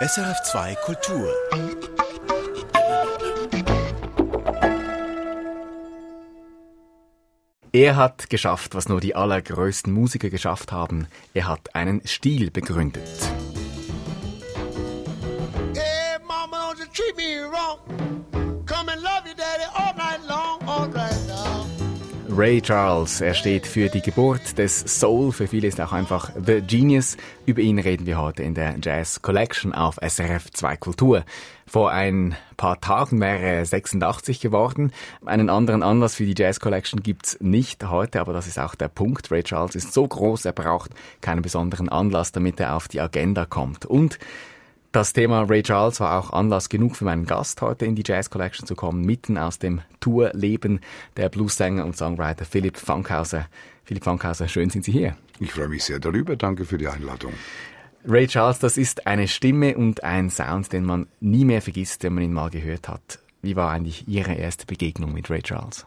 SRF2 Kultur. Er hat geschafft, was nur die allergrößten Musiker geschafft haben. Er hat einen Stil begründet. Ray Charles, er steht für die Geburt des Soul, für viele ist er auch einfach The Genius. Über ihn reden wir heute in der Jazz Collection auf SRF 2 Kultur. Vor ein paar Tagen wäre er 86 geworden. Einen anderen Anlass für die Jazz Collection gibt's nicht heute, aber das ist auch der Punkt. Ray Charles ist so groß, er braucht keinen besonderen Anlass, damit er auf die Agenda kommt. Und das Thema Ray Charles war auch Anlass genug für meinen Gast heute in die Jazz Collection zu kommen, mitten aus dem Tourleben der Bluesänger und Songwriter Philipp Funkhauser. Philipp Funkhauser, schön sind Sie hier. Ich freue mich sehr darüber. Danke für die Einladung. Ray Charles, das ist eine Stimme und ein Sound, den man nie mehr vergisst, wenn man ihn mal gehört hat. Wie war eigentlich Ihre erste Begegnung mit Ray Charles?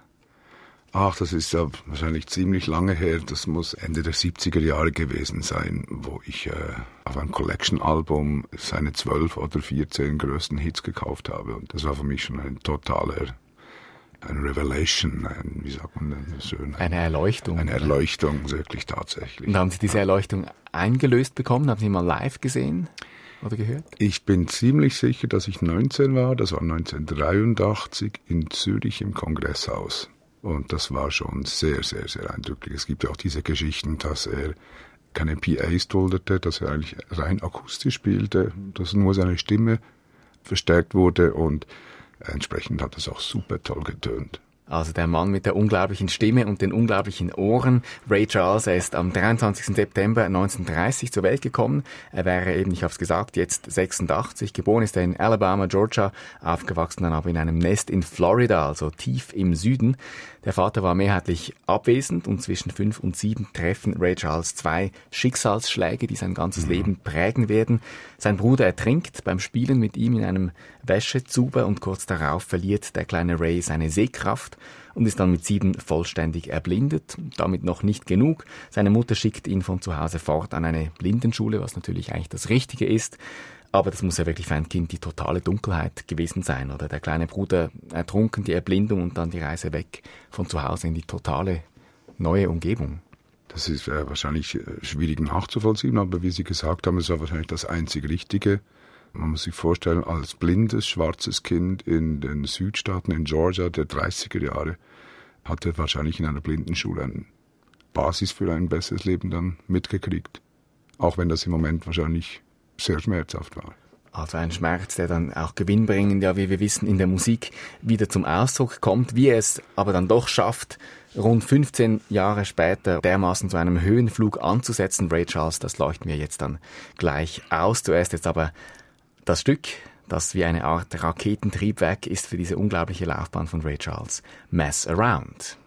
Ach, das ist ja wahrscheinlich ziemlich lange her. Das muss Ende der 70er Jahre gewesen sein, wo ich äh, auf einem Collection-Album seine zwölf oder vierzehn größten Hits gekauft habe. Und das war für mich schon ein totaler, eine Revelation, ein, wie sagt man denn schön? Eine Erleuchtung. Eine Erleuchtung, wirklich tatsächlich. Und haben Sie diese Erleuchtung eingelöst bekommen? Haben Sie mal live gesehen? Oder gehört? Ich bin ziemlich sicher, dass ich 19 war. Das war 1983 in Zürich im Kongresshaus. Und das war schon sehr, sehr, sehr eindrücklich. Es gibt ja auch diese Geschichten, dass er keine PAs duldete, dass er eigentlich rein akustisch spielte, dass nur seine Stimme verstärkt wurde und entsprechend hat es auch super toll getönt. Also der Mann mit der unglaublichen Stimme und den unglaublichen Ohren. Ray Charles, er ist am 23. September 1930 zur Welt gekommen. Er wäre eben, ich habe es gesagt, jetzt 86. Geboren ist er in Alabama, Georgia, aufgewachsen dann aber in einem Nest in Florida, also tief im Süden. Der Vater war mehrheitlich abwesend und zwischen fünf und sieben treffen Ray Charles zwei Schicksalsschläge, die sein ganzes Leben prägen werden. Sein Bruder ertrinkt beim Spielen mit ihm in einem Wäschezuber und kurz darauf verliert der kleine Ray seine Sehkraft und ist dann mit sieben vollständig erblindet. Damit noch nicht genug. Seine Mutter schickt ihn von zu Hause fort an eine Blindenschule, was natürlich eigentlich das Richtige ist. Aber das muss ja wirklich für ein Kind die totale Dunkelheit gewesen sein. Oder der kleine Bruder ertrunken, die Erblindung und dann die Reise weg von zu Hause in die totale neue Umgebung. Das ist äh, wahrscheinlich äh, schwierig nachzuvollziehen, aber wie Sie gesagt haben, es war wahrscheinlich das einzig Richtige. Man muss sich vorstellen, als blindes, schwarzes Kind in den Südstaaten in Georgia der 30er Jahre hat er wahrscheinlich in einer Blindenschule eine Basis für ein besseres Leben dann mitgekriegt. Auch wenn das im Moment wahrscheinlich sehr schmerzhaft war. Also ein Schmerz, der dann auch gewinnbringend, ja, wie wir wissen, in der Musik wieder zum Ausdruck kommt, wie er es aber dann doch schafft, rund 15 Jahre später dermaßen zu einem Höhenflug anzusetzen. Ray Charles, das leuchten wir jetzt dann gleich aus. Zuerst jetzt aber das Stück, das wie eine Art Raketentriebwerk ist für diese unglaubliche Laufbahn von Ray Charles. Mess Around.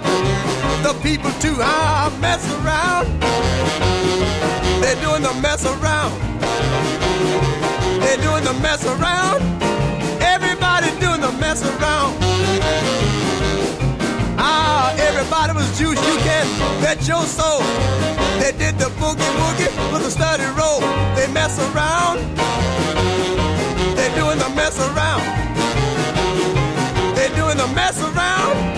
Jumping, the people too. Ah, mess around. They're doing the mess around. They're doing the mess around. Everybody doing the mess around. Ah, everybody was juice. You can bet your soul. They did the boogie woogie with a steady roll. They mess around. They're doing the mess around. They're doing the mess around.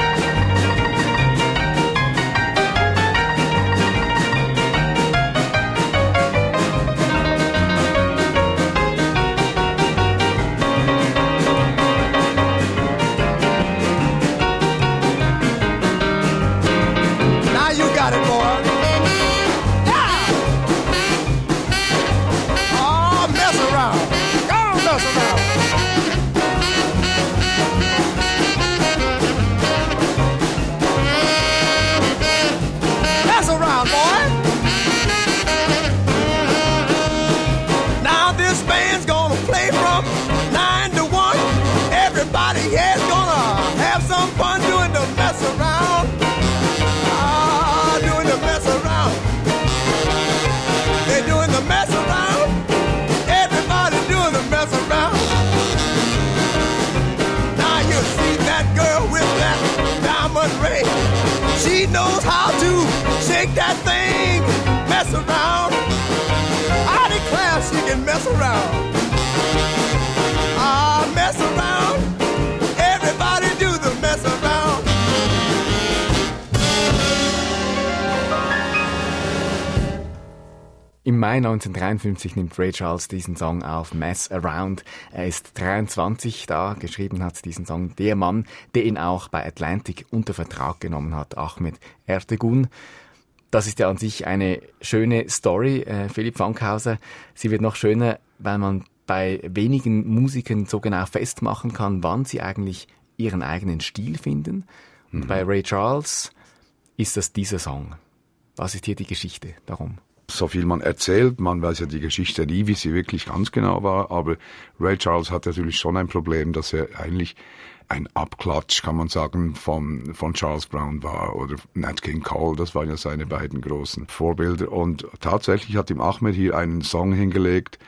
Around. Ah, mess around. Everybody do the mess around. Im Mai 1953 nimmt Ray Charles diesen Song auf, Mess Around. Er ist 23 da, geschrieben hat diesen Song der Mann, der ihn auch bei Atlantic unter Vertrag genommen hat, Ahmed Ertegun. Das ist ja an sich eine schöne Story, äh, Philipp Fankhauser. Sie wird noch schöner, weil man bei wenigen Musikern so genau festmachen kann, wann sie eigentlich ihren eigenen Stil finden. Und mhm. bei Ray Charles ist das dieser Song. Was ist hier die Geschichte darum? so viel man erzählt, man weiß ja die Geschichte nie, wie sie wirklich ganz genau war, aber Ray Charles hat natürlich schon ein Problem, dass er eigentlich ein Abklatsch, kann man sagen, von, von Charles Brown war oder Nat King Cole, das waren ja seine beiden großen Vorbilder und tatsächlich hat ihm Ahmed hier einen Song hingelegt,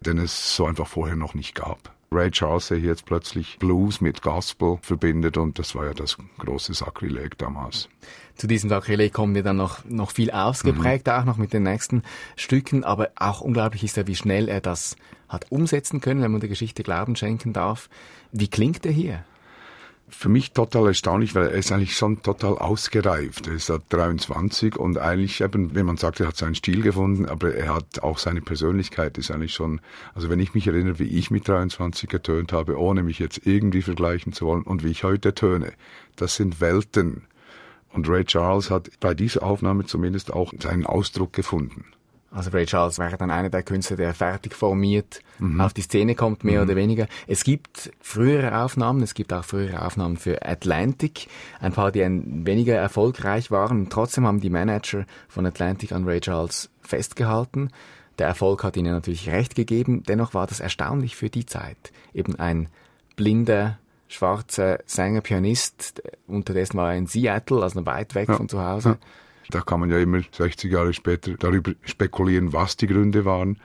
den es so einfach vorher noch nicht gab. Ray Charles, der hier jetzt plötzlich Blues mit Gospel verbindet und das war ja das große Sakrileg damals. Zu diesem Sakrileg kommen wir dann noch, noch viel ausgeprägt, mhm. auch noch mit den nächsten Stücken, aber auch unglaublich ist er, wie schnell er das hat umsetzen können, wenn man der Geschichte Glauben schenken darf. Wie klingt er hier? für mich total erstaunlich, weil er ist eigentlich schon total ausgereift. Er ist 23 und eigentlich eben, wenn man sagt, er hat seinen Stil gefunden, aber er hat auch seine Persönlichkeit, ist eigentlich schon, also wenn ich mich erinnere, wie ich mit 23 getönt habe, ohne mich jetzt irgendwie vergleichen zu wollen und wie ich heute töne, das sind Welten. Und Ray Charles hat bei dieser Aufnahme zumindest auch seinen Ausdruck gefunden. Also Ray Charles wäre dann einer der Künstler, der fertig formiert mhm. auf die Szene kommt, mehr mhm. oder weniger. Es gibt frühere Aufnahmen, es gibt auch frühere Aufnahmen für Atlantic, ein paar, die ein weniger erfolgreich waren. Trotzdem haben die Manager von Atlantic an Ray Charles festgehalten. Der Erfolg hat ihnen natürlich recht gegeben. Dennoch war das erstaunlich für die Zeit. Eben ein blinder, schwarzer Sänger, Pianist. Unterdessen war er in Seattle, also weit weg ja. von zu Hause. Ja da kann man ja immer 60 Jahre später darüber spekulieren, was die Gründe waren.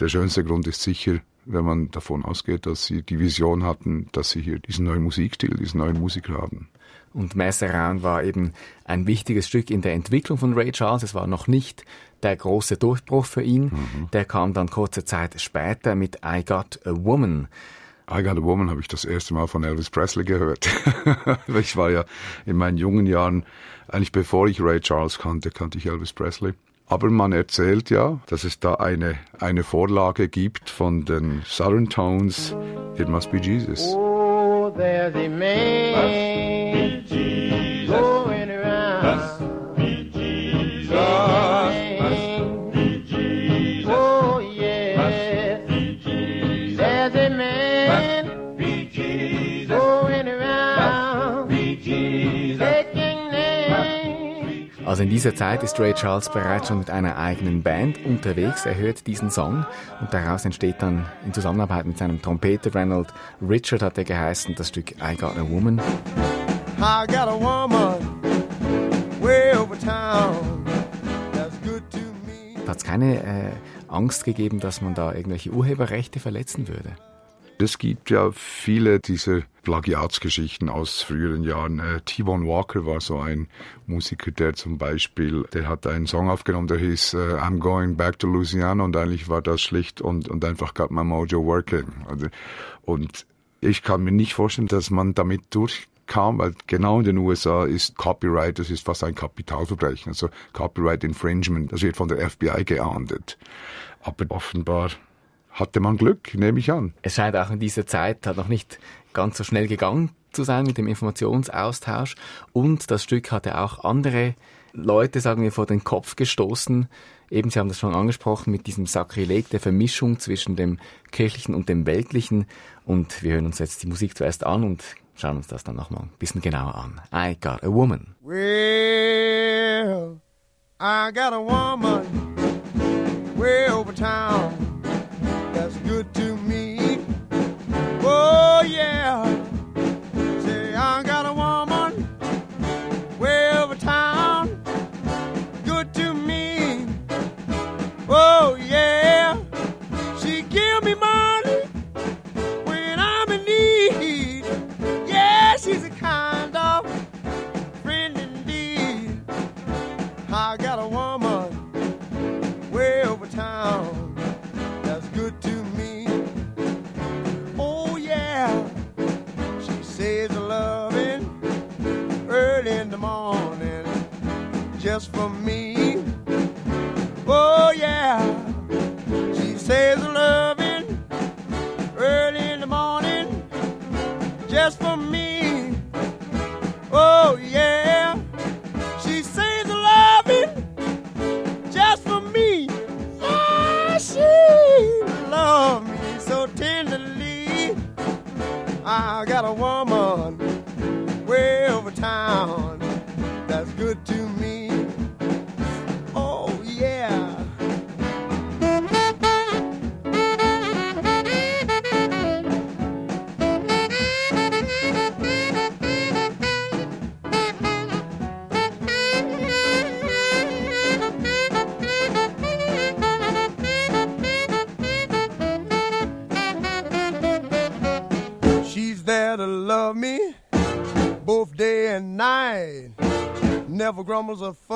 Der schönste Grund ist sicher, wenn man davon ausgeht, dass sie die Vision hatten, dass sie hier diesen neuen Musikstil, diesen neuen Musiker haben. Und Mess Around war eben ein wichtiges Stück in der Entwicklung von Ray Charles. Es war noch nicht der große Durchbruch für ihn. Mhm. Der kam dann kurze Zeit später mit I Got a Woman. I Got a Woman habe ich das erste Mal von Elvis Presley gehört. ich war ja in meinen jungen Jahren, eigentlich bevor ich Ray Charles kannte, kannte ich Elvis Presley. Aber man erzählt ja, dass es da eine, eine Vorlage gibt von den Southern Tones, It Must Be Jesus. Oh, there's a man Also in dieser Zeit ist Ray Charles bereits schon mit einer eigenen Band unterwegs. Er hört diesen Song und daraus entsteht dann in Zusammenarbeit mit seinem Trompeter Ronald Richard hat er geheißen das Stück I Got a Woman. I got a woman way over town. That's good to me. Hat es keine äh, Angst gegeben, dass man da irgendwelche Urheberrechte verletzen würde? Es gibt ja viele dieser Plagiatsgeschichten aus früheren Jahren. Äh, T-Bone Walker war so ein Musiker, der zum Beispiel, der hat einen Song aufgenommen, der hieß äh, I'm Going Back to Louisiana und eigentlich war das schlicht und, und einfach Got My Mojo Working. Also, und ich kann mir nicht vorstellen, dass man damit durchkam, weil genau in den USA ist Copyright, das ist fast ein Kapitalverbrechen, also Copyright Infringement, das wird von der FBI geahndet. Aber offenbar hatte man Glück, nehme ich an. Es scheint auch in dieser Zeit hat noch nicht ganz so schnell gegangen zu sein mit dem Informationsaustausch und das Stück hatte auch andere Leute, sagen wir, vor den Kopf gestoßen. Eben, Sie haben das schon angesprochen, mit diesem Sakrileg der Vermischung zwischen dem kirchlichen und dem weltlichen. Und wir hören uns jetzt die Musik zuerst an und schauen uns das dann nochmal ein bisschen genauer an. I got a woman. Well, I got a woman way over town. That's good to me. Oh, yeah. just for me. Oh, yeah. She says loving early in the morning just for me. Oh, yeah. She says loving just for me. Yeah, she loves me so tenderly. I got a woman.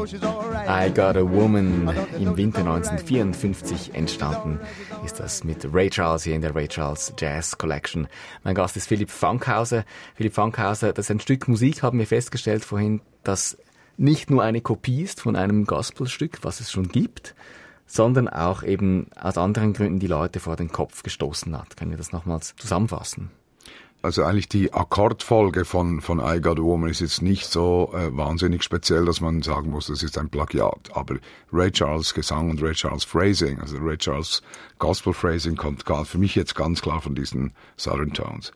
I Got a Woman im Winter 1954 entstanden ist das mit Ray Charles hier in der Ray Charles Jazz Collection. Mein Gast ist Philipp Fankhauser. Philipp Fankhauser, das ist ein Stück Musik, haben wir festgestellt vorhin, das nicht nur eine Kopie ist von einem Gospelstück, was es schon gibt, sondern auch eben aus anderen Gründen die Leute vor den Kopf gestoßen hat. Können wir das nochmals zusammenfassen? Also eigentlich die Akkordfolge von, von I Got a Woman ist jetzt nicht so äh, wahnsinnig speziell, dass man sagen muss, das ist ein Plagiat. Aber Ray Charles Gesang und Ray Charles Phrasing, also Ray Charles Gospel Phrasing kommt für mich jetzt ganz klar von diesen Southern Tones.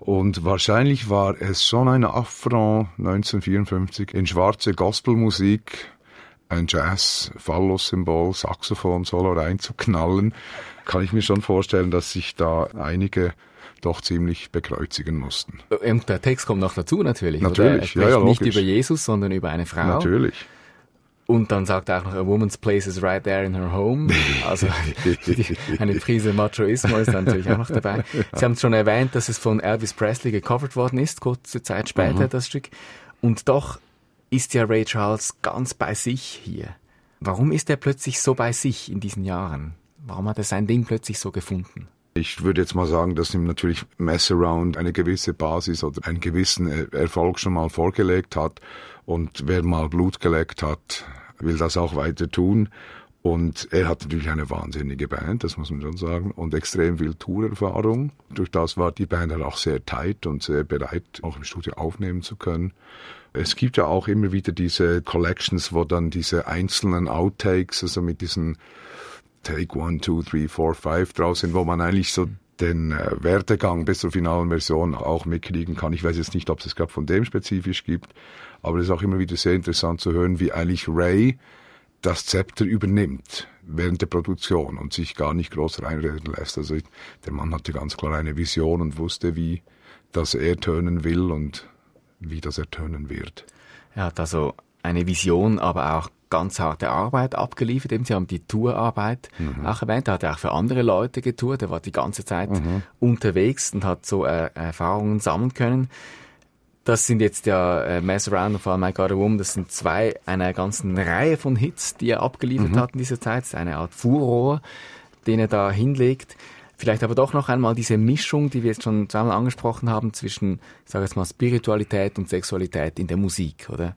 Und wahrscheinlich war es schon ein Affront 1954 in schwarze Gospelmusik, ein Jazz-Phallus-Symbol, Saxophon-Solo reinzuknallen. Kann ich mir schon vorstellen, dass sich da einige doch ziemlich bekreuzigen mussten. Und der Text kommt noch dazu natürlich. Natürlich, oder? Er ja, ja, nicht über Jesus, sondern über eine Frau. Natürlich. Und dann sagt er auch noch, a woman's place is right there in her home. Also die, eine Prise Machoismo ist dann natürlich auch noch dabei. Sie haben schon erwähnt, dass es von Elvis Presley gecovert worden ist, kurze Zeit später das Stück. Und doch ist ja Ray Charles ganz bei sich hier. Warum ist er plötzlich so bei sich in diesen Jahren? Warum hat er sein Ding plötzlich so gefunden? Ich würde jetzt mal sagen, dass ihm natürlich Mess Around eine gewisse Basis oder einen gewissen Er- Erfolg schon mal vorgelegt hat. Und wer mal Blut geleckt hat, will das auch weiter tun. Und er hat natürlich eine wahnsinnige Band, das muss man schon sagen, und extrem viel Tourerfahrung. Durch das war die Band dann auch sehr tight und sehr bereit, auch im Studio aufnehmen zu können. Es gibt ja auch immer wieder diese Collections, wo dann diese einzelnen Outtakes, also mit diesen Take One, Two, Three, Four, Five draus sind, wo man eigentlich so den äh, Werdegang bis zur finalen Version auch mitkriegen kann. Ich weiß jetzt nicht, ob es es gerade von dem spezifisch gibt, aber es ist auch immer wieder sehr interessant zu hören, wie eigentlich Ray das Zepter übernimmt während der Produktion und sich gar nicht groß reinreden lässt. Also der Mann hatte ganz klar eine Vision und wusste, wie das er tönen will und wie das er tönen wird. Er hat also eine Vision, aber auch ganz harte Arbeit abgeliefert. Eben, Sie haben die Tourarbeit auch erwähnt. Er hat auch für andere Leute getourt. Er war die ganze Zeit unterwegs und hat so äh, Erfahrungen sammeln können. Das sind jetzt ja äh, Mess Around und vor allem I Got a Woman. Das sind zwei einer ganzen Reihe von Hits, die er abgeliefert hat in dieser Zeit. Das ist eine Art Furor, den er da hinlegt. Vielleicht aber doch noch einmal diese Mischung, die wir jetzt schon zweimal angesprochen haben, zwischen, ich sage jetzt mal, Spiritualität und Sexualität in der Musik, oder?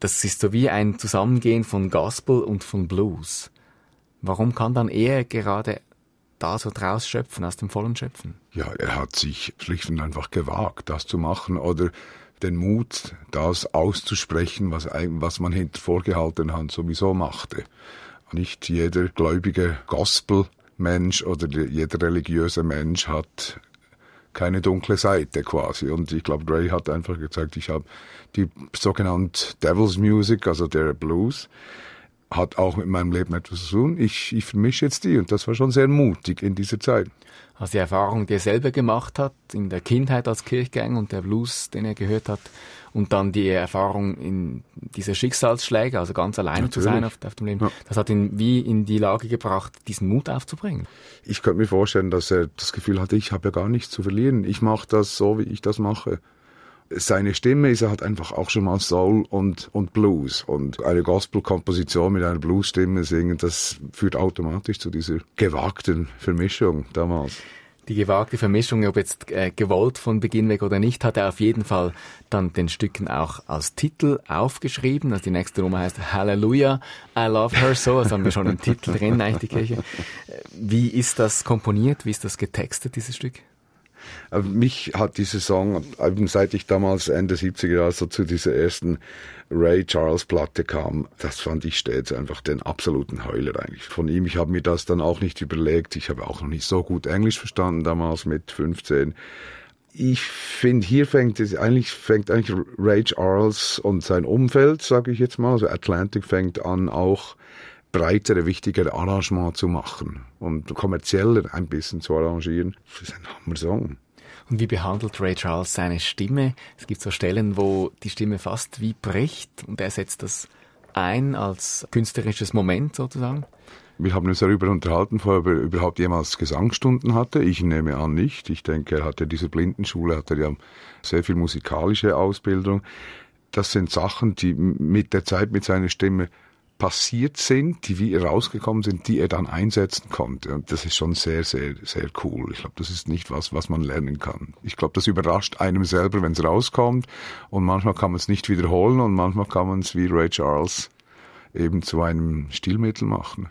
Das ist so wie ein Zusammengehen von Gospel und von Blues. Warum kann dann er gerade da so draus schöpfen, aus dem Vollen schöpfen? Ja, er hat sich schlicht und einfach gewagt, das zu machen oder den Mut, das auszusprechen, was, was man hinter vorgehalten hat, sowieso machte. Nicht jeder gläubige Gospelmensch oder jeder religiöse Mensch hat keine dunkle Seite quasi. Und ich glaube, Ray hat einfach gesagt, ich habe die sogenannte Devil's Music, also der Blues, hat auch mit meinem Leben etwas zu tun. Ich, ich vermische jetzt die und das war schon sehr mutig in dieser Zeit. Also die Erfahrung, die er selber gemacht hat in der Kindheit als Kirchgänger und der Blues, den er gehört hat, und dann die Erfahrung in dieser Schicksalsschläge, also ganz alleine Natürlich. zu sein auf, auf dem Leben, ja. das hat ihn wie in die Lage gebracht, diesen Mut aufzubringen. Ich könnte mir vorstellen, dass er das Gefühl hatte, ich habe ja gar nichts zu verlieren. Ich mache das so, wie ich das mache seine Stimme ist halt einfach auch schon mal Soul und, und Blues. Und eine Gospel-Komposition mit einer Blues-Stimme singen, das führt automatisch zu dieser gewagten Vermischung damals. Die gewagte Vermischung, ob jetzt äh, gewollt von Beginn weg oder nicht, hat er auf jeden Fall dann den Stücken auch als Titel aufgeschrieben. Also die nächste Nummer heißt Hallelujah, I love her so. Das haben wir schon im Titel drin, eigentlich die Kirche. Äh, wie ist das komponiert? Wie ist das getextet, dieses Stück? Mich hat diese Song, seit ich damals Ende 70er Jahre so zu dieser ersten Ray Charles Platte kam, das fand ich stets einfach den absoluten Heuler eigentlich von ihm. Ich habe mir das dann auch nicht überlegt. Ich habe auch noch nicht so gut Englisch verstanden damals mit 15 ich finde, hier fängt es eigentlich, fängt eigentlich Ray Charles und sein Umfeld, sage ich jetzt mal, also Atlantic fängt an, auch breitere, wichtigere Arrangement zu machen und kommerzieller ein bisschen zu arrangieren. Das ist ein Hammer-Song. Und wie behandelt Ray Charles seine Stimme? Es gibt so Stellen, wo die Stimme fast wie bricht und er setzt das ein als künstlerisches Moment sozusagen. Wir haben uns darüber unterhalten, ob er überhaupt jemals Gesangsstunden hatte. Ich nehme an nicht. Ich denke, er hatte diese Blindenschule, hatte ja sehr viel musikalische Ausbildung. Das sind Sachen, die mit der Zeit mit seiner Stimme passiert sind, die wie rausgekommen sind, die er dann einsetzen konnte. Und das ist schon sehr, sehr, sehr cool. Ich glaube, das ist nicht was, was man lernen kann. Ich glaube, das überrascht einem selber, wenn es rauskommt. Und manchmal kann man es nicht wiederholen und manchmal kann man es wie Ray Charles eben zu einem Stilmittel machen.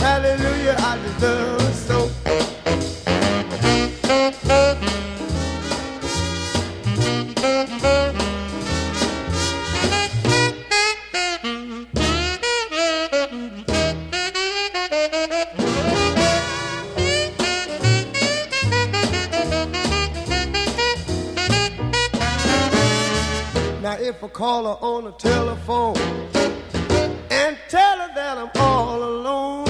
Hallelujah, I deserve so. Now if I call her on the telephone and tell her that I'm all alone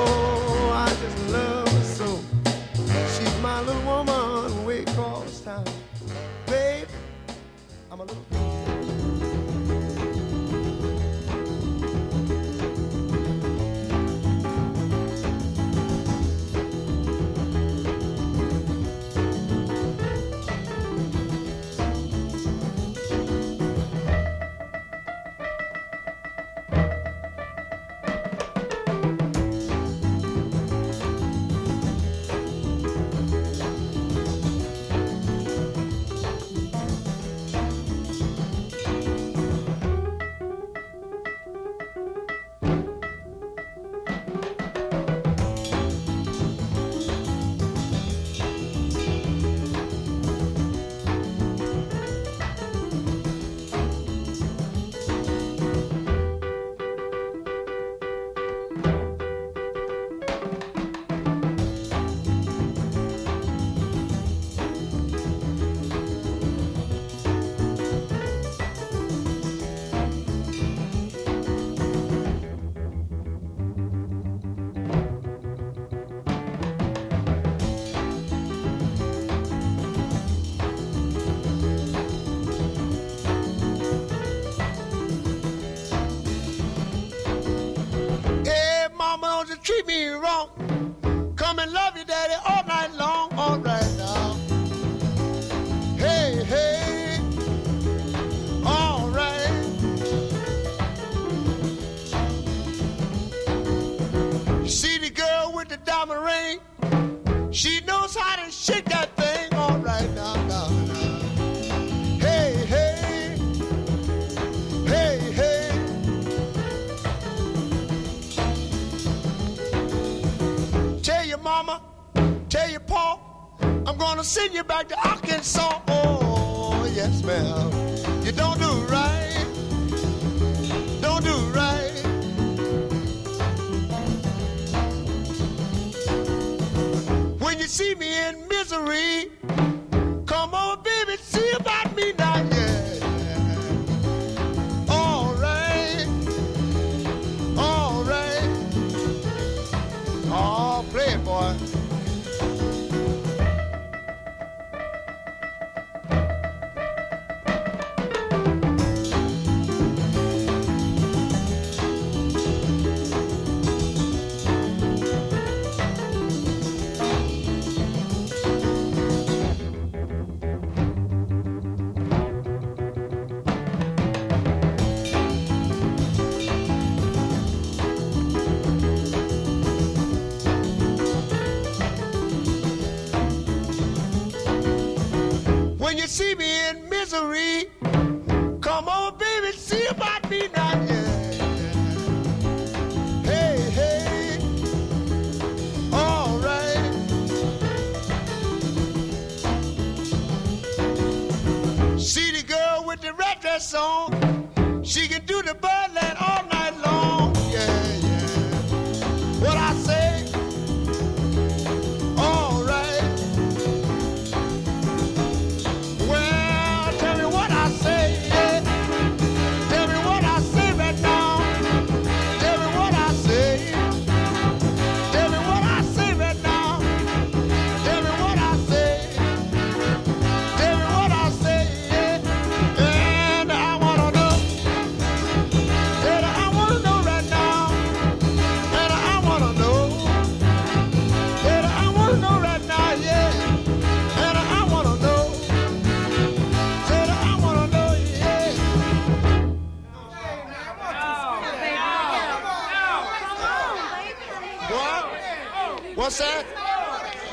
What's that?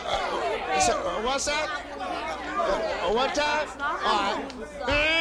Uh, what's that? Uh, one time? All right.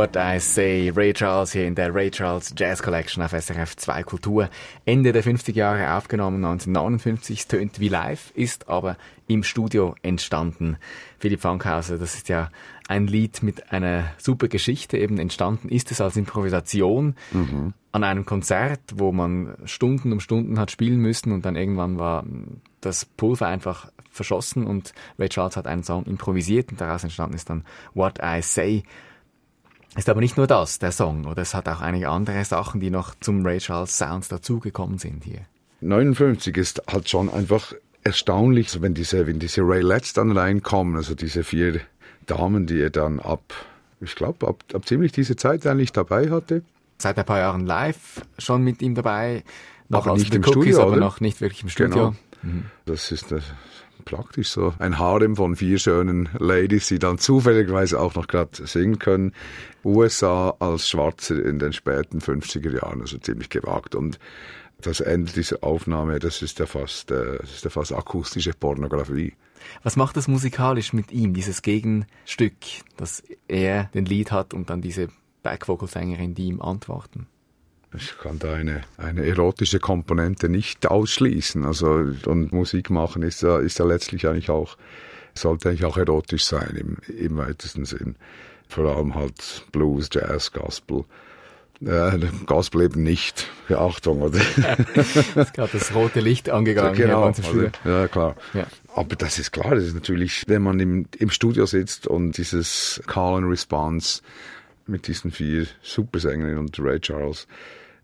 What I Say. Ray Charles hier in der Ray Charles Jazz Collection auf SRF 2 Kultur. Ende der 50er Jahre aufgenommen, 1959. Es tönt wie live, ist aber im Studio entstanden. Philipp Fankhauser, das ist ja ein Lied mit einer super Geschichte eben entstanden. Ist es als Improvisation mhm. an einem Konzert, wo man Stunden um Stunden hat spielen müssen und dann irgendwann war das Pulver einfach verschossen und Ray Charles hat einen Song improvisiert und daraus entstanden ist dann What I Say. Ist aber nicht nur das, der Song, oder es hat auch einige andere Sachen, die noch zum Ray Charles Sounds dazugekommen sind hier. 59 ist halt schon einfach erstaunlich, wenn diese, wenn diese Ray Letts dann reinkommen, also diese vier Damen, die er dann ab, ich glaube, ab, ab ziemlich diese Zeit eigentlich dabei hatte. Seit ein paar Jahren live schon mit ihm dabei. Noch aber nicht im Cookies, Studio, aber noch nicht wirklich im Studio. Genau. Mhm. Das ist äh, praktisch so ein Harem von vier schönen Ladies, die dann zufälligerweise auch noch gerade singen können. USA als Schwarze in den späten 50er Jahren, also ziemlich gewagt. Und das Ende dieser Aufnahme, das ist ja fast, äh, das ist ja fast akustische Pornografie. Was macht das musikalisch mit ihm, dieses Gegenstück, dass er den Lied hat und dann diese Backvocal-Sängerin, die ihm antworten? Ich kann da eine, eine erotische Komponente nicht ausschließen. Also, und Musik machen ist ja, ist ja letztlich eigentlich auch, sollte eigentlich auch erotisch sein im, im weitesten Sinn. Vor allem halt Blues, Jazz, Gospel. Ja, Gospel eben nicht. Beachtung, oder? ist gerade das rote Licht angegangen. Ja, genau. Also, ja, klar. Ja. Aber das ist klar, das ist natürlich, wenn man im, im Studio sitzt und dieses Call and Response mit diesen vier Supersängerinnen und Ray Charles,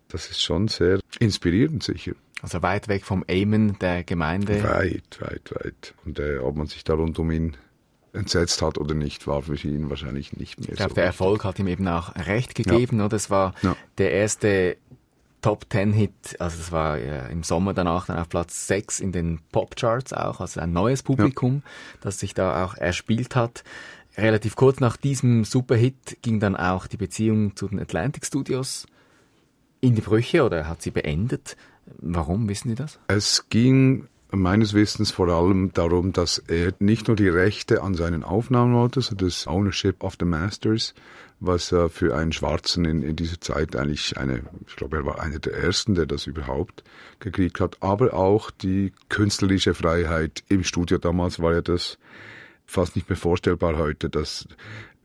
das ist schon sehr inspirierend sicher. Also weit weg vom Amen der Gemeinde. Weit, weit, weit. Und äh, ob man sich da rund um ihn entsetzt hat oder nicht, war für ihn wahrscheinlich nicht mehr ich glaube, so der Erfolg hat ihm eben auch recht gegeben. Ja. Das war ja. der erste Top Ten Hit, also das war ja im Sommer danach dann auf Platz 6 in den Popcharts auch, also ein neues Publikum, ja. das sich da auch erspielt hat. Relativ kurz nach diesem Superhit ging dann auch die Beziehung zu den Atlantic Studios in die Brüche oder hat sie beendet. Warum, wissen Sie das? Es ging meines Wissens vor allem darum, dass er nicht nur die Rechte an seinen Aufnahmen wollte, also das Ownership of the Masters, was ja für einen Schwarzen in, in dieser Zeit eigentlich eine, ich glaube, er war einer der ersten, der das überhaupt gekriegt hat, aber auch die künstlerische Freiheit im Studio. Damals war ja das fast nicht mehr vorstellbar heute, dass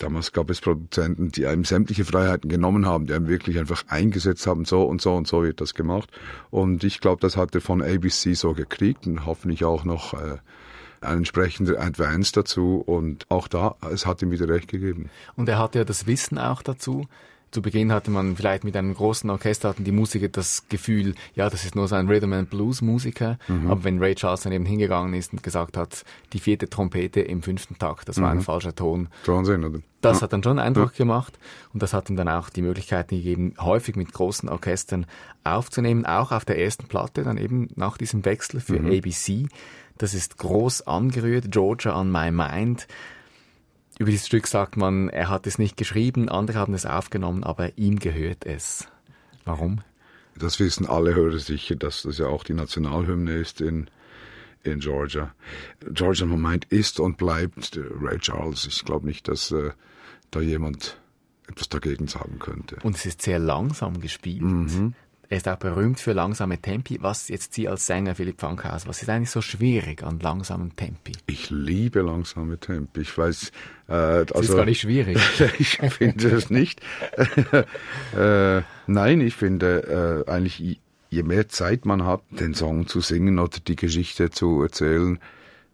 Damals gab es Produzenten, die einem sämtliche Freiheiten genommen haben, die einem wirklich einfach eingesetzt haben, so und so und so wird das gemacht. Und ich glaube, das hat er von ABC so gekriegt und hoffentlich auch noch äh, ein entsprechender Advance dazu. Und auch da, es hat ihm wieder recht gegeben. Und er hatte ja das Wissen auch dazu, zu Beginn hatte man vielleicht mit einem großen Orchester hatten die Musiker das Gefühl, ja, das ist nur so ein Rhythm and Blues Musiker. Mhm. Aber wenn Ray Charles dann eben hingegangen ist und gesagt hat, die vierte Trompete im fünften Takt, das mhm. war ein mhm. falscher Ton. Wahnsinn, oder? Das ja. hat dann schon Eindruck ja. gemacht und das hat ihm dann auch die Möglichkeit gegeben, häufig mit großen Orchestern aufzunehmen, auch auf der ersten Platte, dann eben nach diesem Wechsel für mhm. ABC. Das ist groß angerührt, Georgia on My Mind. Über dieses Stück sagt man, er hat es nicht geschrieben, andere haben es aufgenommen, aber ihm gehört es. Warum? Das wissen alle Hörer sicher, dass das ja auch die Nationalhymne ist in, in Georgia. Georgia Moment ist und bleibt Ray Charles. Ich glaube nicht, dass äh, da jemand etwas dagegen sagen könnte. Und es ist sehr langsam gespielt. Mhm. Er ist auch berühmt für langsame Tempi. Was jetzt Sie als Sänger, Philipp Funkhaus, was ist eigentlich so schwierig an langsamen Tempi? Ich liebe langsame Tempi. Ich weiß, äh, also, das ist gar nicht schwierig. ich finde es nicht. äh, nein, ich finde äh, eigentlich, je mehr Zeit man hat, den Song zu singen oder die Geschichte zu erzählen,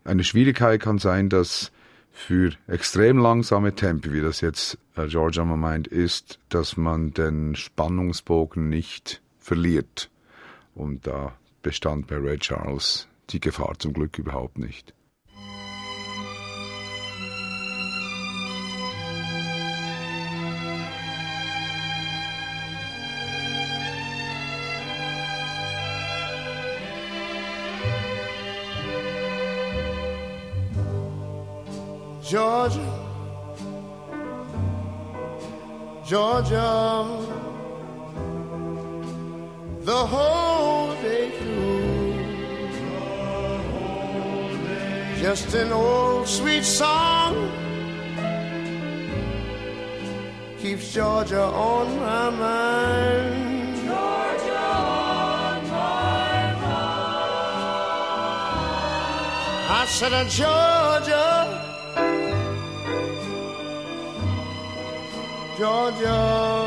eine Schwierigkeit kann sein, dass für extrem langsame Tempi, wie das jetzt äh, Georgia meint, ist, dass man den Spannungsbogen nicht verliert. Und da bestand bei Ray Charles die Gefahr zum Glück überhaupt nicht. Georgia, Georgia. The whole day through. Just an old sweet song keeps Georgia on my mind. Georgia on my mind. I said, Georgia, Georgia,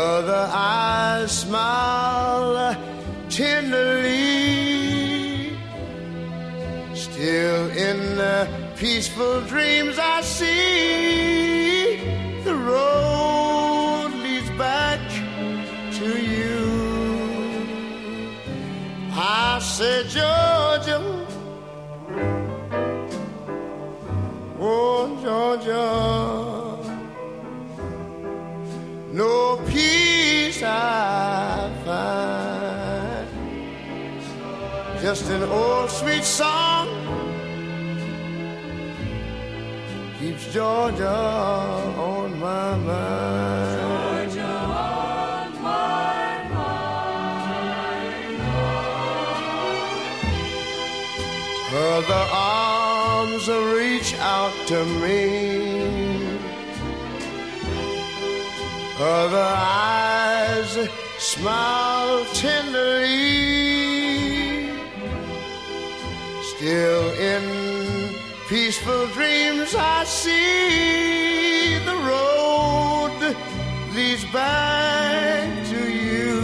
Other eyes smile tenderly. Still in the peaceful dreams I see, the road leads back to you. I said, Georgia. Oh, Georgia, Just an old sweet song keeps Georgia on my mind. Georgia on my mind. Other arms reach out to me. Other eyes smile tenderly. Still in peaceful dreams, I see the road leads back to you.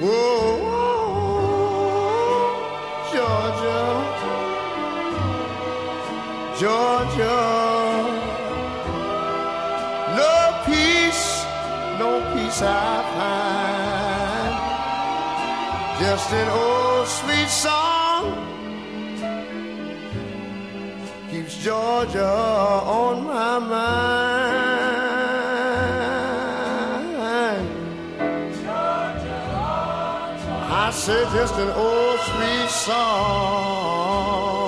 Whoa, Georgia, Georgia. Peace I find. Just an old sweet song keeps Georgia on my mind. I said just an old sweet song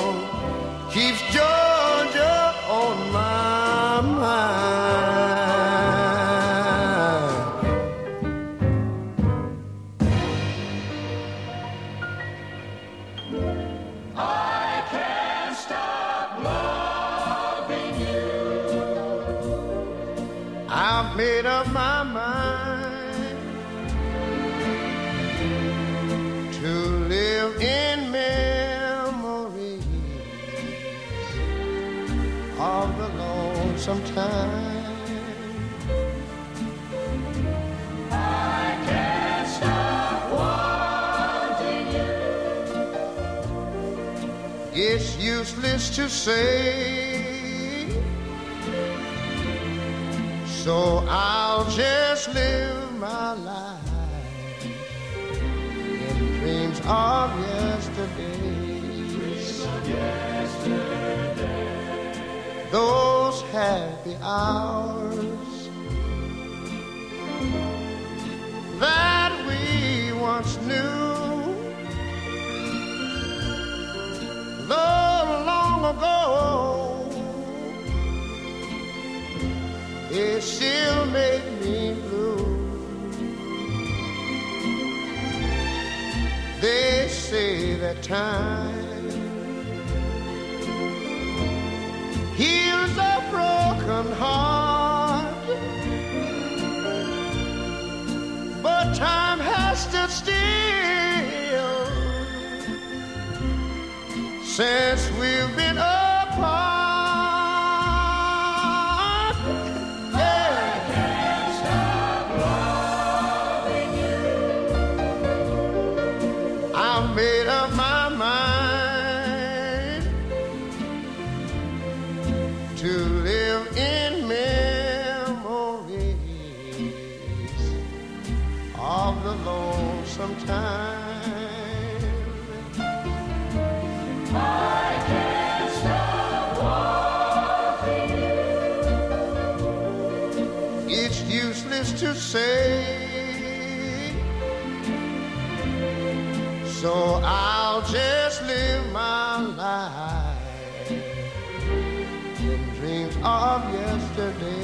to say. So I'll just live my life in dreams of yesterday. Those happy hours still make me blue. They say that time heals a broken heart, but time has stood still since of yesterdays.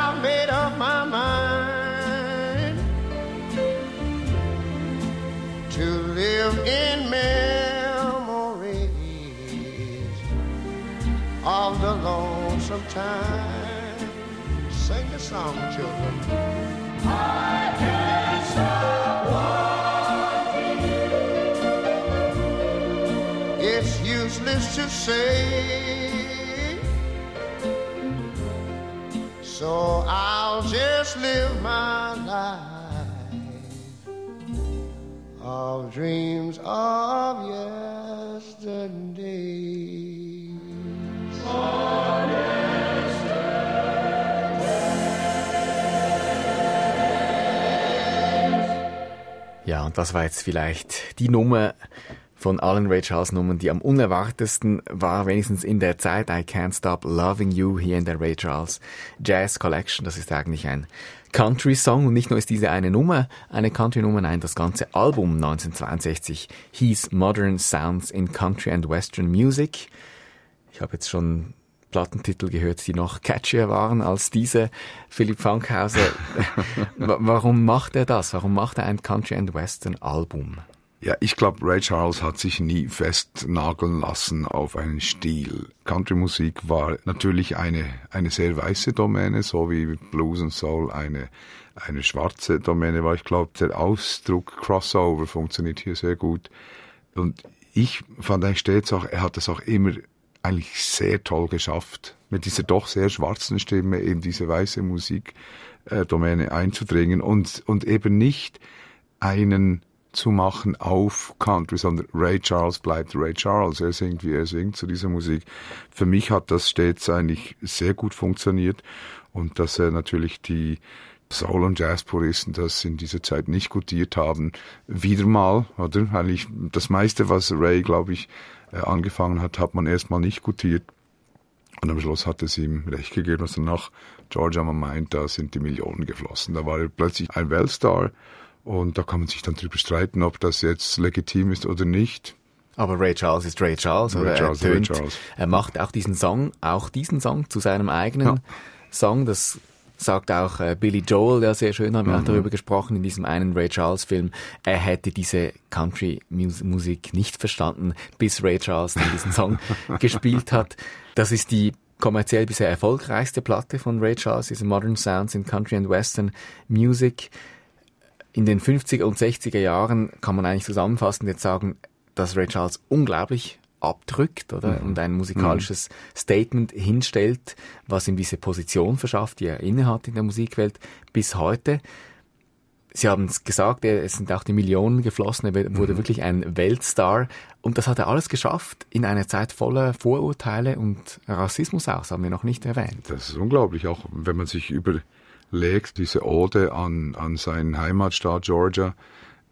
time. Sing the song, children. I can't stop loving you. It's useless to say. So I'll just live my life of dreams of und das war jetzt vielleicht die Nummer von allen Ray Charles Nummern, die am unerwartesten war, wenigstens in der Zeit. I Can't Stop Loving You hier in der Ray Charles Jazz Collection. Das ist eigentlich ein Country-Song und nicht nur ist diese eine Nummer eine Country-Nummer, nein, das ganze Album 1962 hieß Modern Sounds in Country and Western Music. Ich habe jetzt schon Plattentitel gehört, die noch catchier waren als diese. Philipp Fankhauser, wa- warum macht er das? Warum macht er ein Country and Western Album? Ja, ich glaube, Ray Charles hat sich nie festnageln lassen auf einen Stil. Country-Musik war natürlich eine, eine sehr weiße Domäne, so wie Blues und Soul eine, eine schwarze Domäne war. Ich glaube, der Ausdruck Crossover funktioniert hier sehr gut. Und ich fand eigentlich stets auch, er hat es auch immer eigentlich sehr toll geschafft, mit dieser doch sehr schwarzen Stimme in diese weiße Musikdomäne einzudringen und, und eben nicht einen zu machen auf Country, sondern Ray Charles bleibt Ray Charles. Er singt, wie er singt zu dieser Musik. Für mich hat das stets eigentlich sehr gut funktioniert und dass er natürlich die Soul- und Jazz-Puristen das in dieser Zeit nicht gutiert haben. Wieder mal, oder? Eigentlich das meiste, was Ray, glaube ich, äh, angefangen hat, hat man erstmal nicht gutiert. Und am Schluss hat es ihm recht gegeben, was danach Georgia mal meint, da sind die Millionen geflossen. Da war er plötzlich ein Weltstar und da kann man sich dann drüber streiten, ob das jetzt legitim ist oder nicht. Aber Ray Charles ist Ray Charles, Ray oder Charles, er Ray tönt, Charles. er macht auch diesen Song, auch diesen Song zu seinem eigenen Ja. Song, das sagt auch äh, Billy Joel, ja sehr schön, haben wir Mhm. auch darüber gesprochen in diesem einen Ray Charles Film. Er hätte diese Country-Musik nicht verstanden, bis Ray Charles diesen Song gespielt hat. Das ist die kommerziell bisher erfolgreichste Platte von Ray Charles, diese Modern Sounds in Country and Western Music. In den 50er und 60er Jahren kann man eigentlich zusammenfassend jetzt sagen, dass Ray Charles unglaublich abdrückt, oder? Und ein musikalisches Statement hinstellt, was ihm diese Position verschafft, die er innehat in der Musikwelt bis heute. Sie haben es gesagt, es sind auch die Millionen geflossen, er wurde wirklich ein Weltstar. Und das hat er alles geschafft in einer Zeit voller Vorurteile und Rassismus auch, das haben wir noch nicht erwähnt. Das ist unglaublich, auch wenn man sich überlegt, diese Ode an, an seinen Heimatstaat Georgia,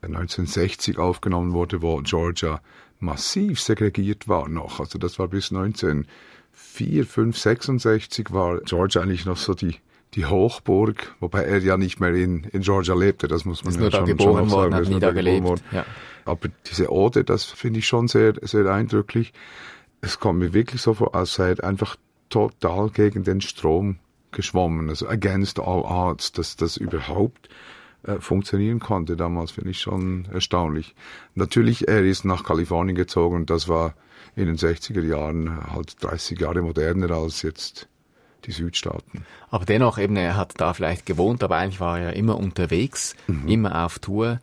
äh, 1960 aufgenommen wurde, wo Georgia massiv segregiert war noch. Also das war bis 1904, 5, 66 war Georgia eigentlich noch so die, die Hochburg, wobei er ja nicht mehr in, in Georgia lebte, das muss man Ist ja nur da schon, geboren schon worden, sagen. Hat ist nie nur da gelebt. worden. Ja. Aber diese Ode, das finde ich schon sehr, sehr eindrücklich. Es kommt mir wirklich so vor, als sei er einfach total gegen den Strom geschwommen, also against all odds, dass das überhaupt äh, funktionieren konnte damals, finde ich schon erstaunlich. Natürlich, er ist nach Kalifornien gezogen und das war in den 60er Jahren halt 30 Jahre moderner als jetzt die Südstaaten. Aber dennoch eben, er hat da vielleicht gewohnt, aber eigentlich war er immer unterwegs, Mhm. immer auf Tour.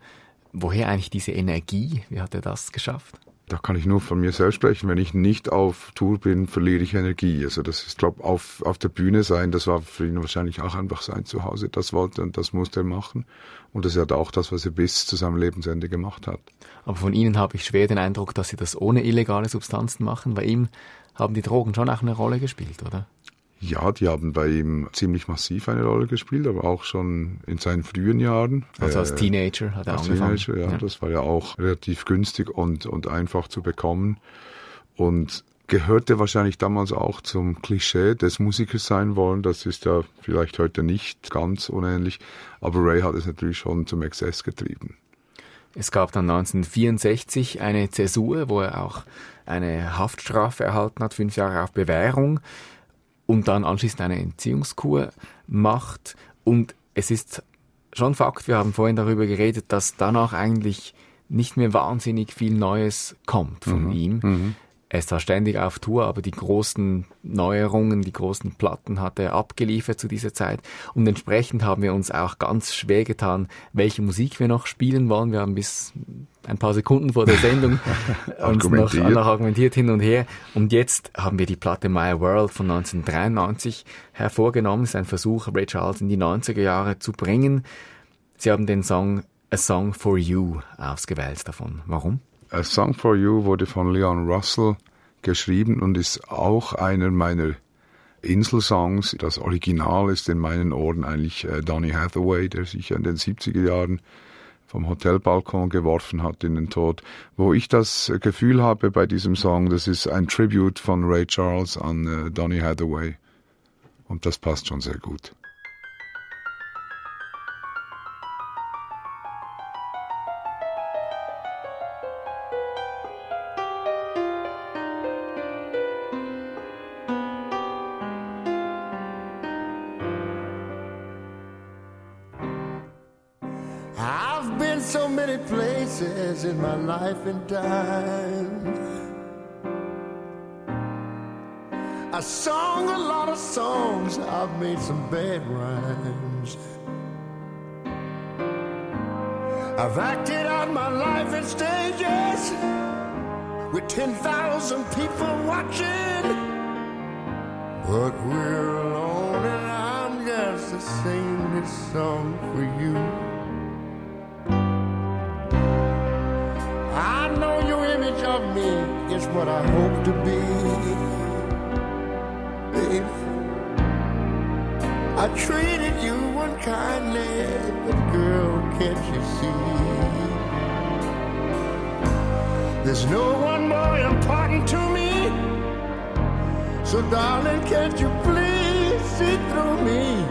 Woher eigentlich diese Energie? Wie hat er das geschafft? Da kann ich nur von mir selbst sprechen. Wenn ich nicht auf Tour bin, verliere ich Energie. Also das ist, glaube auf, auf der Bühne sein, das war für ihn wahrscheinlich auch einfach sein Zuhause. Das wollte und das musste er machen. Und das ist auch das, was er bis zu seinem Lebensende gemacht hat. Aber von Ihnen habe ich schwer den Eindruck, dass Sie das ohne illegale Substanzen machen. Bei ihm haben die Drogen schon auch eine Rolle gespielt, oder? Ja, die haben bei ihm ziemlich massiv eine Rolle gespielt, aber auch schon in seinen frühen Jahren. Also als Äh, Teenager hat er Als angefangen. Teenager, ja, Das war ja auch relativ günstig und, und einfach zu bekommen. Und gehörte wahrscheinlich damals auch zum Klischee des Musikers sein wollen. Das ist ja vielleicht heute nicht ganz unähnlich. Aber Ray hat es natürlich schon zum Exzess getrieben. Es gab dann 1964 eine Zäsur, wo er auch eine Haftstrafe erhalten hat, fünf Jahre auf Bewährung und dann anschließend eine Entziehungskur macht. Und es ist schon Fakt, wir haben vorhin darüber geredet, dass danach eigentlich nicht mehr wahnsinnig viel Neues kommt von ihm. Er ist zwar ständig auf Tour, aber die großen Neuerungen, die großen Platten hat er abgeliefert zu dieser Zeit. Und entsprechend haben wir uns auch ganz schwer getan, welche Musik wir noch spielen wollen. Wir haben bis ein paar Sekunden vor der Sendung uns noch, Argumentiert. noch argumentiert hin und her. Und jetzt haben wir die Platte My World von 1993 hervorgenommen. Es ist ein Versuch, Ray Charles in die 90er Jahre zu bringen. Sie haben den Song A Song for You ausgewählt davon. Warum? A Song for You wurde von Leon Russell geschrieben und ist auch einer meiner Inselsongs. Das Original ist in meinen Ohren eigentlich äh, Donny Hathaway, der sich in den 70er Jahren vom Hotelbalkon geworfen hat in den Tod. Wo ich das äh, Gefühl habe bei diesem Song, das ist ein Tribute von Ray Charles an äh, Donny Hathaway. Und das passt schon sehr gut. I've acted out my life in stages with 10,000 people watching. But we're alone and I'm just sing this song for you. There's no one more important to me. So darling, can't you please see through me?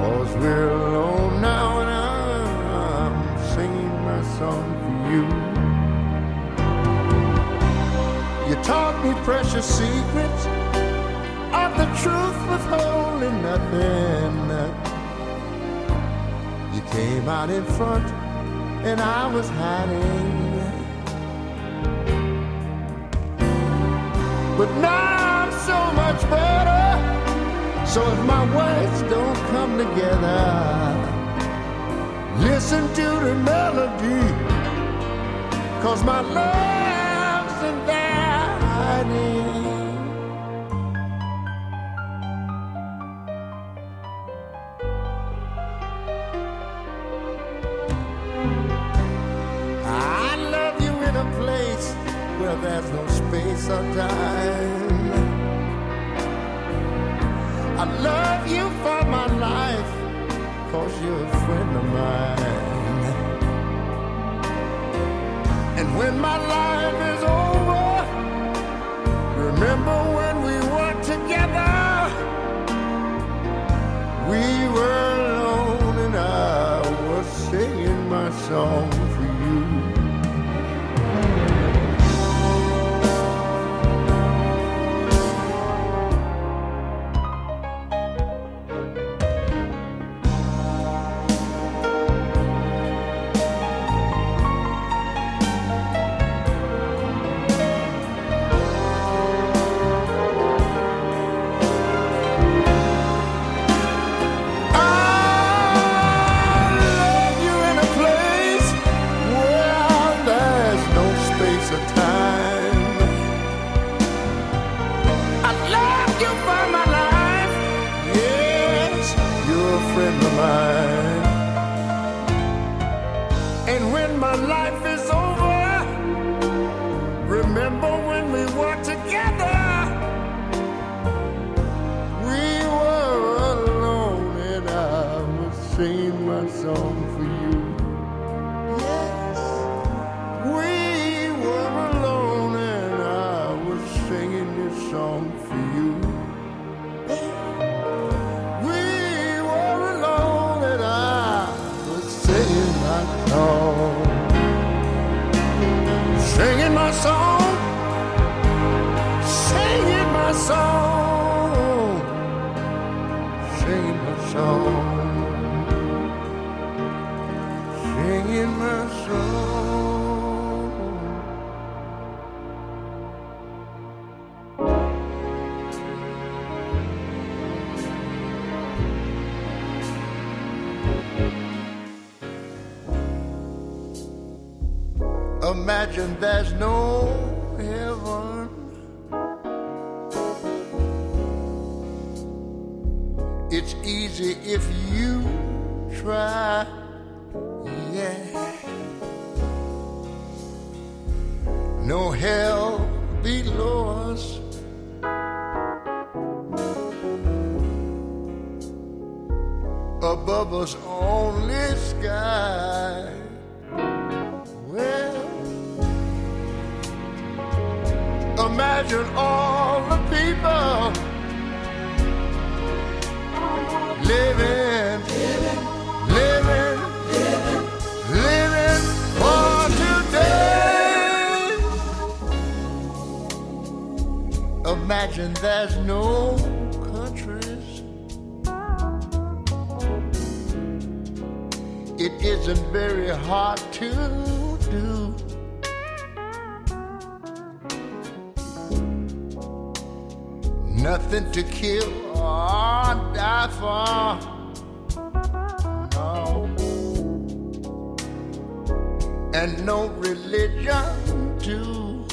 Cause we're alone now and I'm singing my song for you. You taught me precious secrets of the truth withholding nothing. You came out in front and I was hiding. But now I'm so much better. So if my words don't come together, listen to the melody. Cause my love's there's no heaven. It's easy if you try. Yeah. No hell below us. Above us only sky. Imagine all the people living, living, living for today. Imagine there's no countries. It isn't very hard to Nothing to kill or die for. No. And no religion too.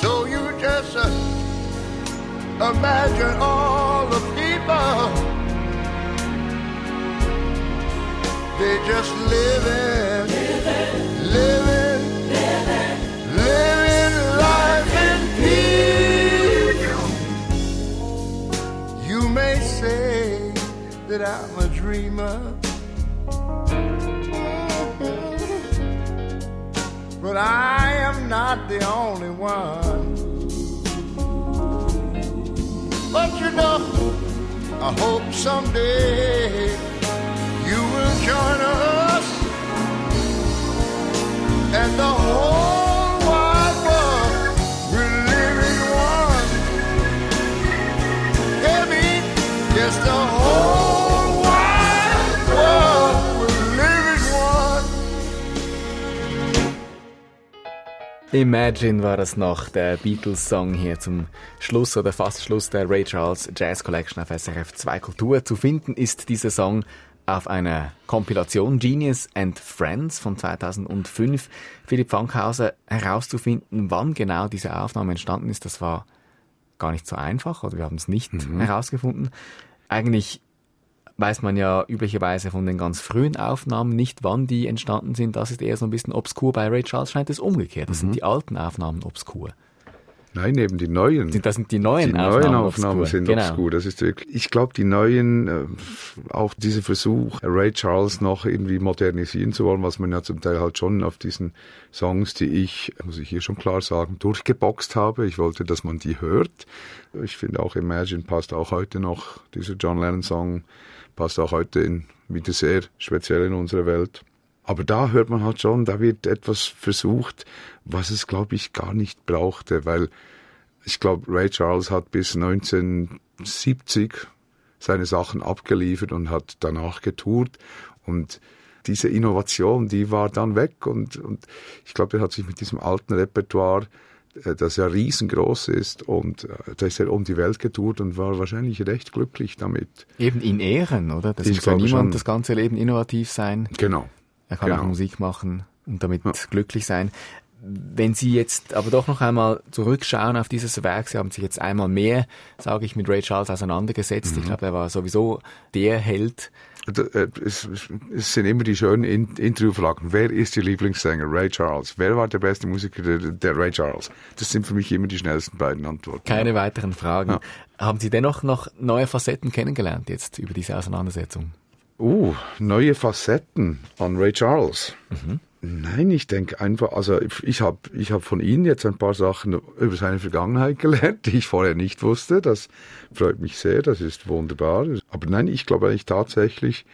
So you just uh, imagine all the people. They just living, living, that I'm a dreamer, mm-hmm. but I am not the only one. But you know, I hope someday you will join us. And the whole world Imagine war das noch der Beatles-Song hier zum Schluss oder fast Schluss der Ray Charles Jazz Collection auf SRF 2 Kultur. Zu finden ist dieser Song auf einer Kompilation Genius and Friends von 2005. Philipp Fankhauser herauszufinden, wann genau diese Aufnahme entstanden ist, das war gar nicht so einfach oder wir haben es nicht herausgefunden. Eigentlich weiß man ja üblicherweise von den ganz frühen Aufnahmen nicht, wann die entstanden sind. Das ist eher so ein bisschen obskur. Bei Ray Charles scheint es umgekehrt. Das sind die alten Aufnahmen obskur. Nein, eben die neuen. Das sind die neuen die Aufnahmen. neuen Aufnahmen obskur. sind genau. obskur. Das ist wirklich, ich glaube, die neuen, äh, auch dieser Versuch, Ray Charles noch irgendwie modernisieren zu wollen, was man ja zum Teil halt schon auf diesen Songs, die ich, muss ich hier schon klar sagen, durchgeboxt habe. Ich wollte, dass man die hört. Ich finde auch Imagine passt auch heute noch, dieser John Lennon Song passt auch heute in, wieder sehr speziell in unsere Welt. Aber da hört man halt schon, da wird etwas versucht, was es, glaube ich, gar nicht brauchte, weil ich glaube, Ray Charles hat bis 1970 seine Sachen abgeliefert und hat danach getourt und diese Innovation, die war dann weg und, und ich glaube, er hat sich mit diesem alten Repertoire, das ja riesengroß ist und äh, da ist er um die Welt getourt und war wahrscheinlich recht glücklich damit. Eben in Ehren, oder? Das Ich muss ja niemand schon. das ganze Leben innovativ sein. Genau. Er kann Genau. auch Musik machen und damit Ja. glücklich sein. Wenn Sie jetzt aber doch noch einmal zurückschauen auf dieses Werk, Sie haben sich jetzt einmal mehr, sage ich, mit Ray Charles auseinandergesetzt. Mhm. Ich glaube, er war sowieso der Held äh, es, es sind immer die schönen In Interviewfragen. Wer ist Ihr Lieblingssänger? Ray Charles. Wer war der beste Musiker? Der, der Ray Charles. Das sind für mich immer die schnellsten beiden Antworten. Keine weiteren Fragen. Ja. Haben Sie dennoch noch neue Facetten kennengelernt jetzt über diese Auseinandersetzung? Uh, neue Facetten an Ray Charles. Mhm. Nein, ich denke einfach, also ich habe ich hab von Ihnen jetzt ein paar Sachen über seine Vergangenheit gelernt, die ich vorher nicht wusste. Das freut mich sehr, das ist wunderbar. Aber nein, ich glaube eigentlich tatsächlich,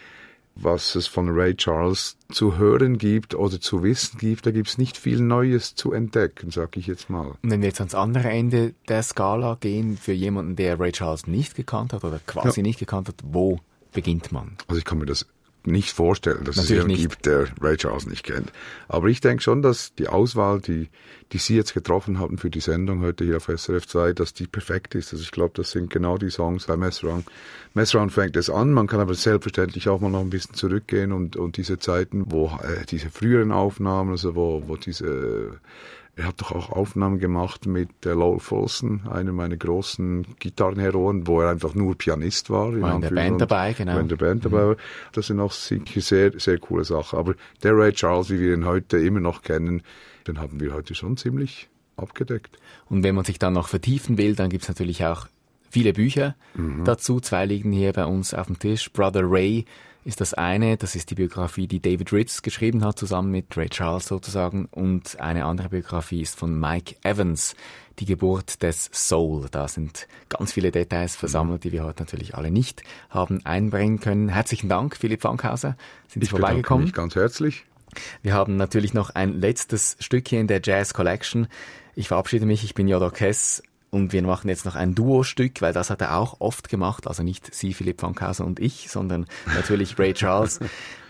was es von Ray Charles zu hören gibt oder zu wissen gibt, da gibt es nicht viel Neues zu entdecken, sag ich jetzt mal. Und wenn wir jetzt ans andere Ende der Skala gehen, für jemanden, der Ray Charles nicht gekannt hat oder quasi Ja. nicht gekannt hat, wo beginnt man? Also ich kann mir das nicht vorstellen, dass es Natürlich jemanden nicht. gibt, der Ray Charles nicht kennt. Aber ich denke schon, dass die Auswahl, die, die Sie jetzt getroffen haben für die Sendung heute hier auf SRF 2, dass die perfekt ist. Also ich glaube, das sind genau die Songs bei Messround. Messround fängt es an, man kann aber selbstverständlich auch mal noch ein bisschen zurückgehen und, und diese Zeiten, wo äh, diese früheren Aufnahmen, also wo, wo diese er hat doch auch Aufnahmen gemacht mit äh, Lowell Folsom, einem meiner großen Gitarrenheroen, wo er einfach nur Pianist war. War in der Band dabei, genau. in der Band dabei war. Das sind auch sehr, sehr coole Sachen. Aber der Ray Charles, wie wir ihn heute immer noch kennen, den haben wir heute schon ziemlich abgedeckt. Und wenn man sich dann noch vertiefen will, dann gibt's natürlich auch viele Bücher dazu. Zwei liegen hier bei uns auf dem Tisch. Brother Ray ist das eine, das ist die Biografie, die David Ritz geschrieben hat, zusammen mit Ray Charles sozusagen. Und eine andere Biografie ist von Mike Evans, die Geburt des Soul. Da sind ganz viele Details versammelt, die wir heute natürlich alle nicht haben einbringen können. Herzlichen Dank, Philipp Fankhauser. Sind Sie Ich bedanke vorbeigekommen? mich ganz herzlich. Wir haben natürlich noch ein letztes Stück hier in der Jazz Collection. Ich verabschiede mich, ich bin Jodor Kess und wir machen jetzt noch ein Duo-Stück, weil das hat er auch oft gemacht, also nicht Sie, Philipp Fankhauser und ich, sondern natürlich Ray Charles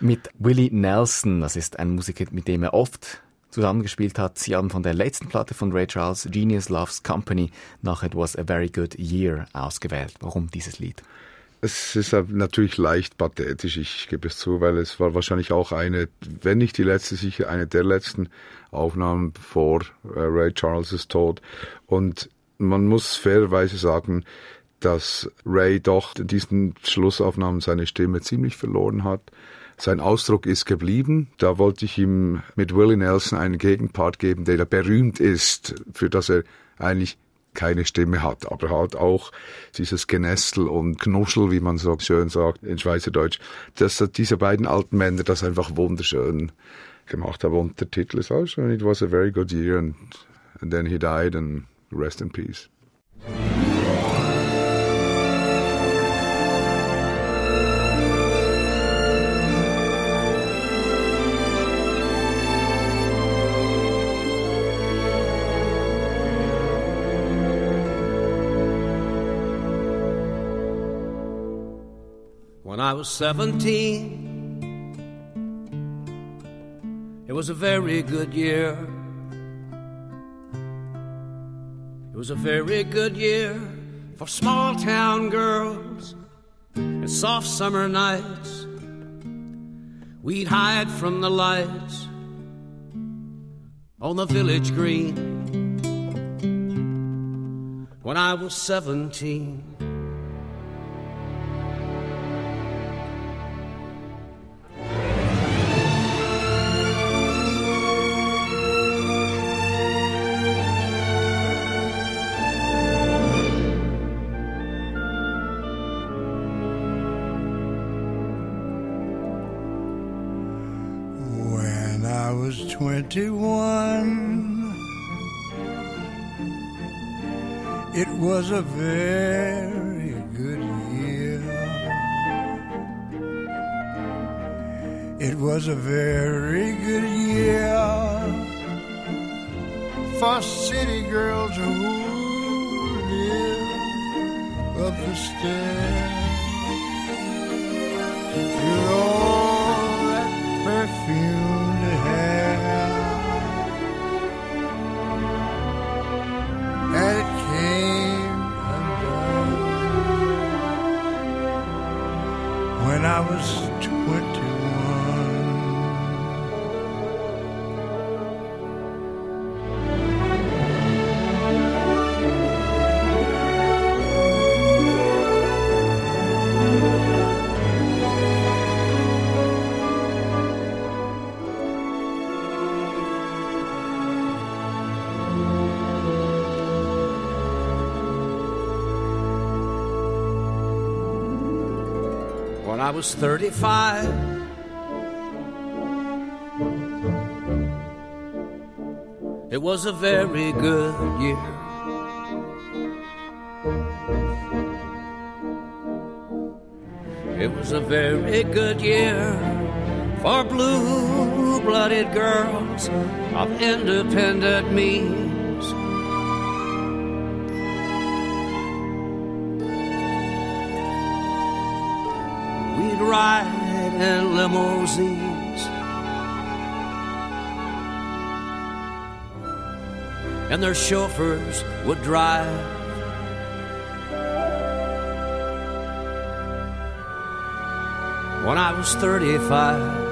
mit Willie Nelson. Das ist ein Musiker, mit dem er oft zusammengespielt hat. Sie haben von der letzten Platte von Ray Charles, Genius Loves Company, nach It Was a Very Good Year ausgewählt. Warum dieses Lied? Es ist natürlich leicht pathetisch, ich gebe es zu, weil es war wahrscheinlich auch eine, wenn nicht die letzte, sicher eine der letzten Aufnahmen vor äh, Ray Charles' Tod. Und man muss fairerweise sagen, dass Ray doch in diesen Schlussaufnahmen seine Stimme ziemlich verloren hat. Sein Ausdruck ist geblieben. Da wollte ich ihm mit Willie Nelson einen Gegenpart geben, der berühmt ist, für das er eigentlich keine Stimme hat, aber halt auch dieses Genestel und Knuschel, wie man so schön sagt in Schweizerdeutsch, dass diese beiden alten Männer das einfach wunderschön gemacht haben. Und der Titel ist auch schon, It was a very good year and, and then he died and rest in peace. When I was 17, it was a very good year. It was a very good year for small town girls and soft summer nights. We'd hide from the lights on the village green when I was 17. 21, it was a very good year. It was a very good year for city girls who live up the stairs. I was was 35. It was a very good year. It was a very good year for blue blooded girls of independent means. And their chauffeurs would drive. When I was 35.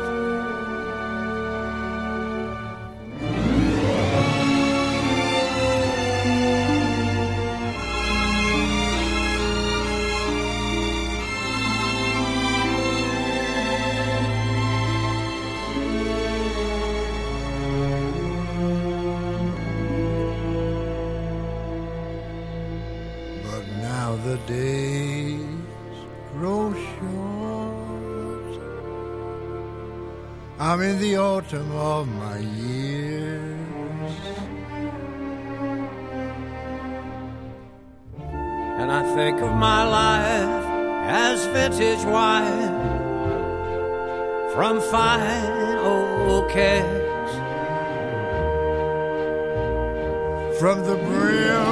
I'm in the autumn of my years. And I think of my life as vintage wine from fine old kegs. From the brim